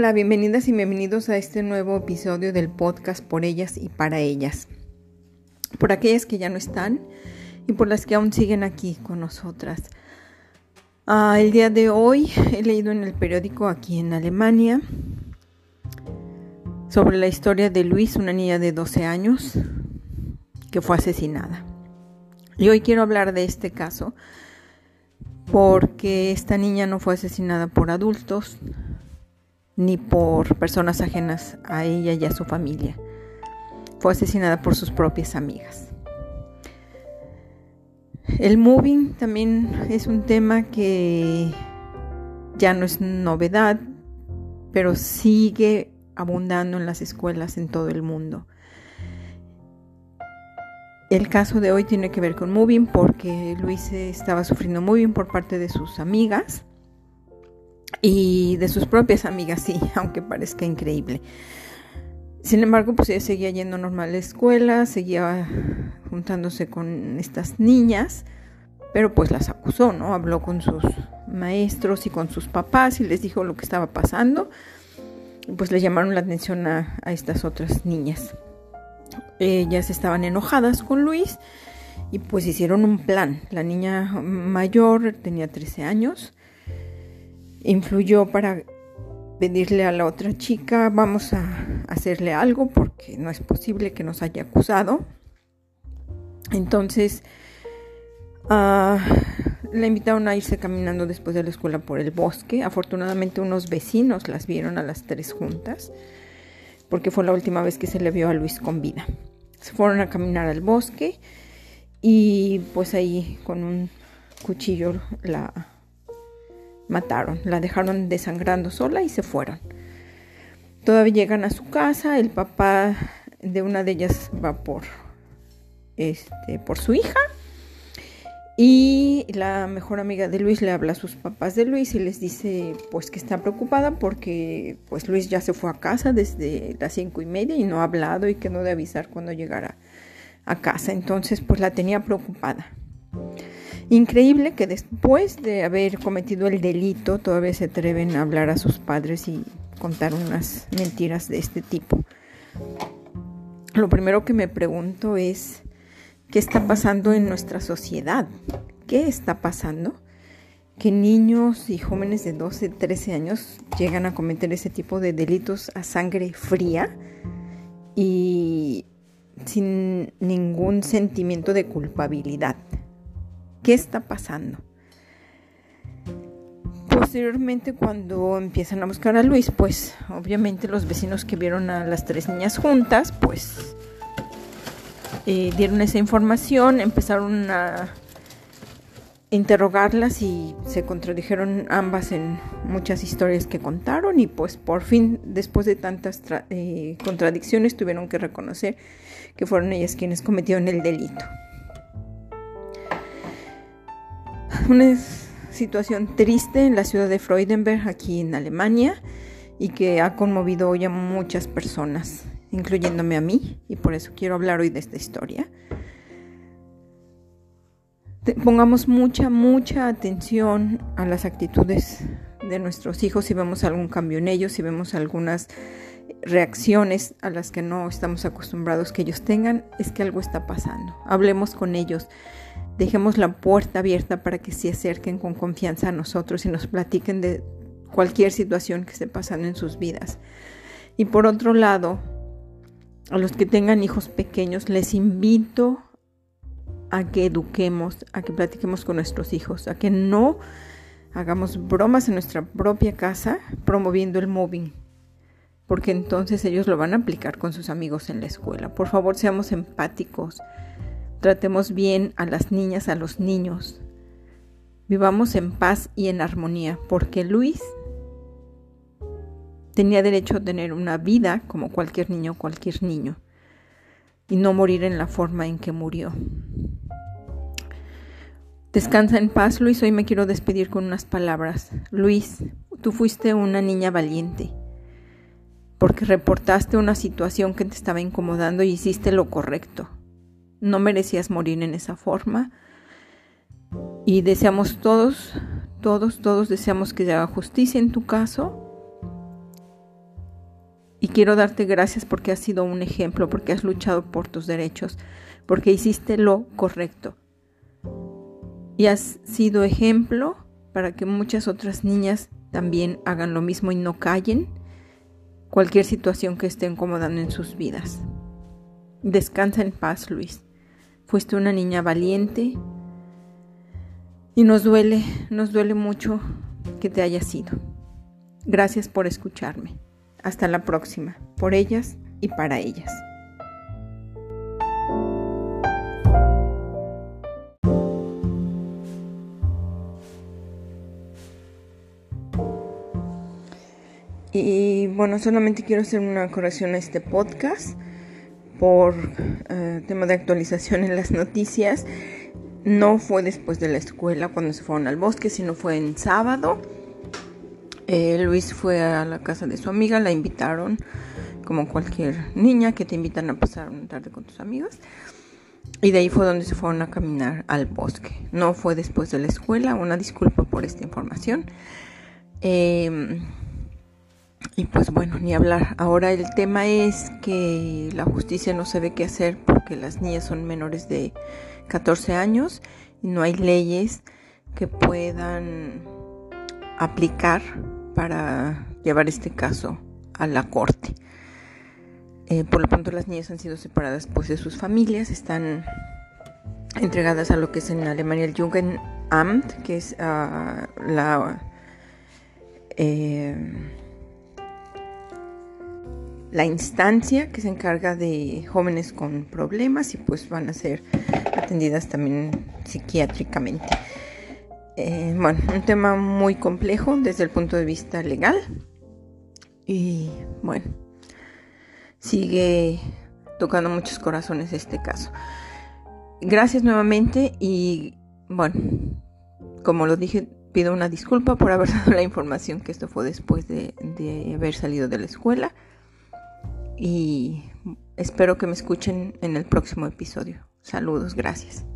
Hola, bienvenidas y bienvenidos a este nuevo episodio del podcast por ellas y para ellas. Por aquellas que ya no están y por las que aún siguen aquí con nosotras. Ah, el día de hoy he leído en el periódico aquí en Alemania sobre la historia de Luis, una niña de 12 años que fue asesinada. Y hoy quiero hablar de este caso porque esta niña no fue asesinada por adultos, ni por personas ajenas a ella y a su familia. Fue asesinada por sus propias amigas. El moving también es un tema que ya no es novedad, pero sigue abundando en las escuelas en todo el mundo. El caso de hoy tiene que ver con moving porque Luis estaba sufriendo moving por parte de sus amigas y de sus propias amigas, sí, aunque parezca increíble. Sin embargo, pues ella seguía yendo normal a la escuela, seguía juntándose con estas niñas, pero pues las acusó, ¿no? Habló con sus maestros y con sus papás y les dijo lo que estaba pasando. Pues le llamaron la atención a, a estas otras niñas. Ellas estaban enojadas con Luis y pues hicieron un plan. La niña mayor tenía 13 años influyó para pedirle a la otra chica, vamos a hacerle algo porque no es posible que nos haya acusado. Entonces, uh, la invitaron a irse caminando después de la escuela por el bosque. Afortunadamente unos vecinos las vieron a las tres juntas, porque fue la última vez que se le vio a Luis con vida. Se fueron a caminar al bosque y pues ahí con un cuchillo la mataron, la dejaron desangrando sola y se fueron. Todavía llegan a su casa, el papá de una de ellas va por este por su hija y la mejor amiga de Luis le habla a sus papás de Luis y les dice pues que está preocupada porque pues Luis ya se fue a casa desde las cinco y media y no ha hablado y que no de avisar cuando llegara a casa. Entonces pues la tenía preocupada. Increíble que después de haber cometido el delito todavía se atreven a hablar a sus padres y contar unas mentiras de este tipo. Lo primero que me pregunto es, ¿qué está pasando en nuestra sociedad? ¿Qué está pasando? Que niños y jóvenes de 12, 13 años llegan a cometer ese tipo de delitos a sangre fría y sin ningún sentimiento de culpabilidad. ¿Qué está pasando? Posteriormente, cuando empiezan a buscar a Luis, pues obviamente los vecinos que vieron a las tres niñas juntas, pues eh, dieron esa información, empezaron a interrogarlas y se contradijeron ambas en muchas historias que contaron y pues por fin después de tantas eh, contradicciones tuvieron que reconocer que fueron ellas quienes cometieron el delito una situación triste en la ciudad de Freudenberg, aquí en Alemania, y que ha conmovido hoy a muchas personas, incluyéndome a mí, y por eso quiero hablar hoy de esta historia. Pongamos mucha, mucha atención a las actitudes de nuestros hijos si vemos algún cambio en ellos, si vemos algunas reacciones a las que no estamos acostumbrados que ellos tengan, es que algo está pasando. Hablemos con ellos, dejemos la puerta abierta para que se acerquen con confianza a nosotros y nos platiquen de cualquier situación que esté pasando en sus vidas. Y por otro lado, a los que tengan hijos pequeños, les invito a que eduquemos, a que platiquemos con nuestros hijos, a que no hagamos bromas en nuestra propia casa promoviendo el mobbing porque entonces ellos lo van a aplicar con sus amigos en la escuela. Por favor, seamos empáticos, tratemos bien a las niñas, a los niños, vivamos en paz y en armonía, porque Luis tenía derecho a tener una vida como cualquier niño, cualquier niño, y no morir en la forma en que murió. Descansa en paz, Luis. Hoy me quiero despedir con unas palabras. Luis, tú fuiste una niña valiente porque reportaste una situación que te estaba incomodando y hiciste lo correcto. No merecías morir en esa forma. Y deseamos todos, todos, todos deseamos que se haga justicia en tu caso Y quiero darte gracias porque has sido un ejemplo, porque has luchado por tus derechos, porque hiciste lo correcto. Y has sido ejemplo para que muchas otras niñas también hagan lo mismo y no callen cualquier situación que esté incomodando en sus vidas. Descansa en paz, Luis. Fuiste una niña valiente y nos duele, nos duele mucho que te haya sido. Gracias por escucharme. Hasta la próxima, por ellas y para ellas. Y bueno, solamente quiero hacer una corrección a este podcast por eh, tema de actualización en las noticias. No fue después de la escuela cuando se fueron al bosque, sino fue en sábado. Eh, Luis fue a la casa de su amiga, la invitaron como cualquier niña que te invitan a pasar una tarde con tus amigas. Y de ahí fue donde se fueron a caminar al bosque. No fue después de la escuela. Una disculpa por esta información. Em, y pues bueno, ni hablar. Ahora el tema es que la justicia no sabe qué hacer porque las niñas son menores de 14 años y no hay leyes que puedan aplicar para llevar este caso a la corte. Eh, por lo tanto, las niñas han sido separadas pues, de sus familias, están entregadas a lo que es en Alemania el Jugendamt, que es uh, la, eh, la instancia que se encarga de jóvenes con problemas y pues van a ser atendidas también psiquiátricamente. Eh, bueno, un tema muy complejo desde el punto de vista legal. Y bueno, sigue tocando muchos corazones este caso. Gracias nuevamente y bueno, como lo dije, pido una disculpa por haber dado la información que esto fue después de, de haber salido de la escuela. Y espero que me escuchen en el próximo episodio. Saludos, gracias.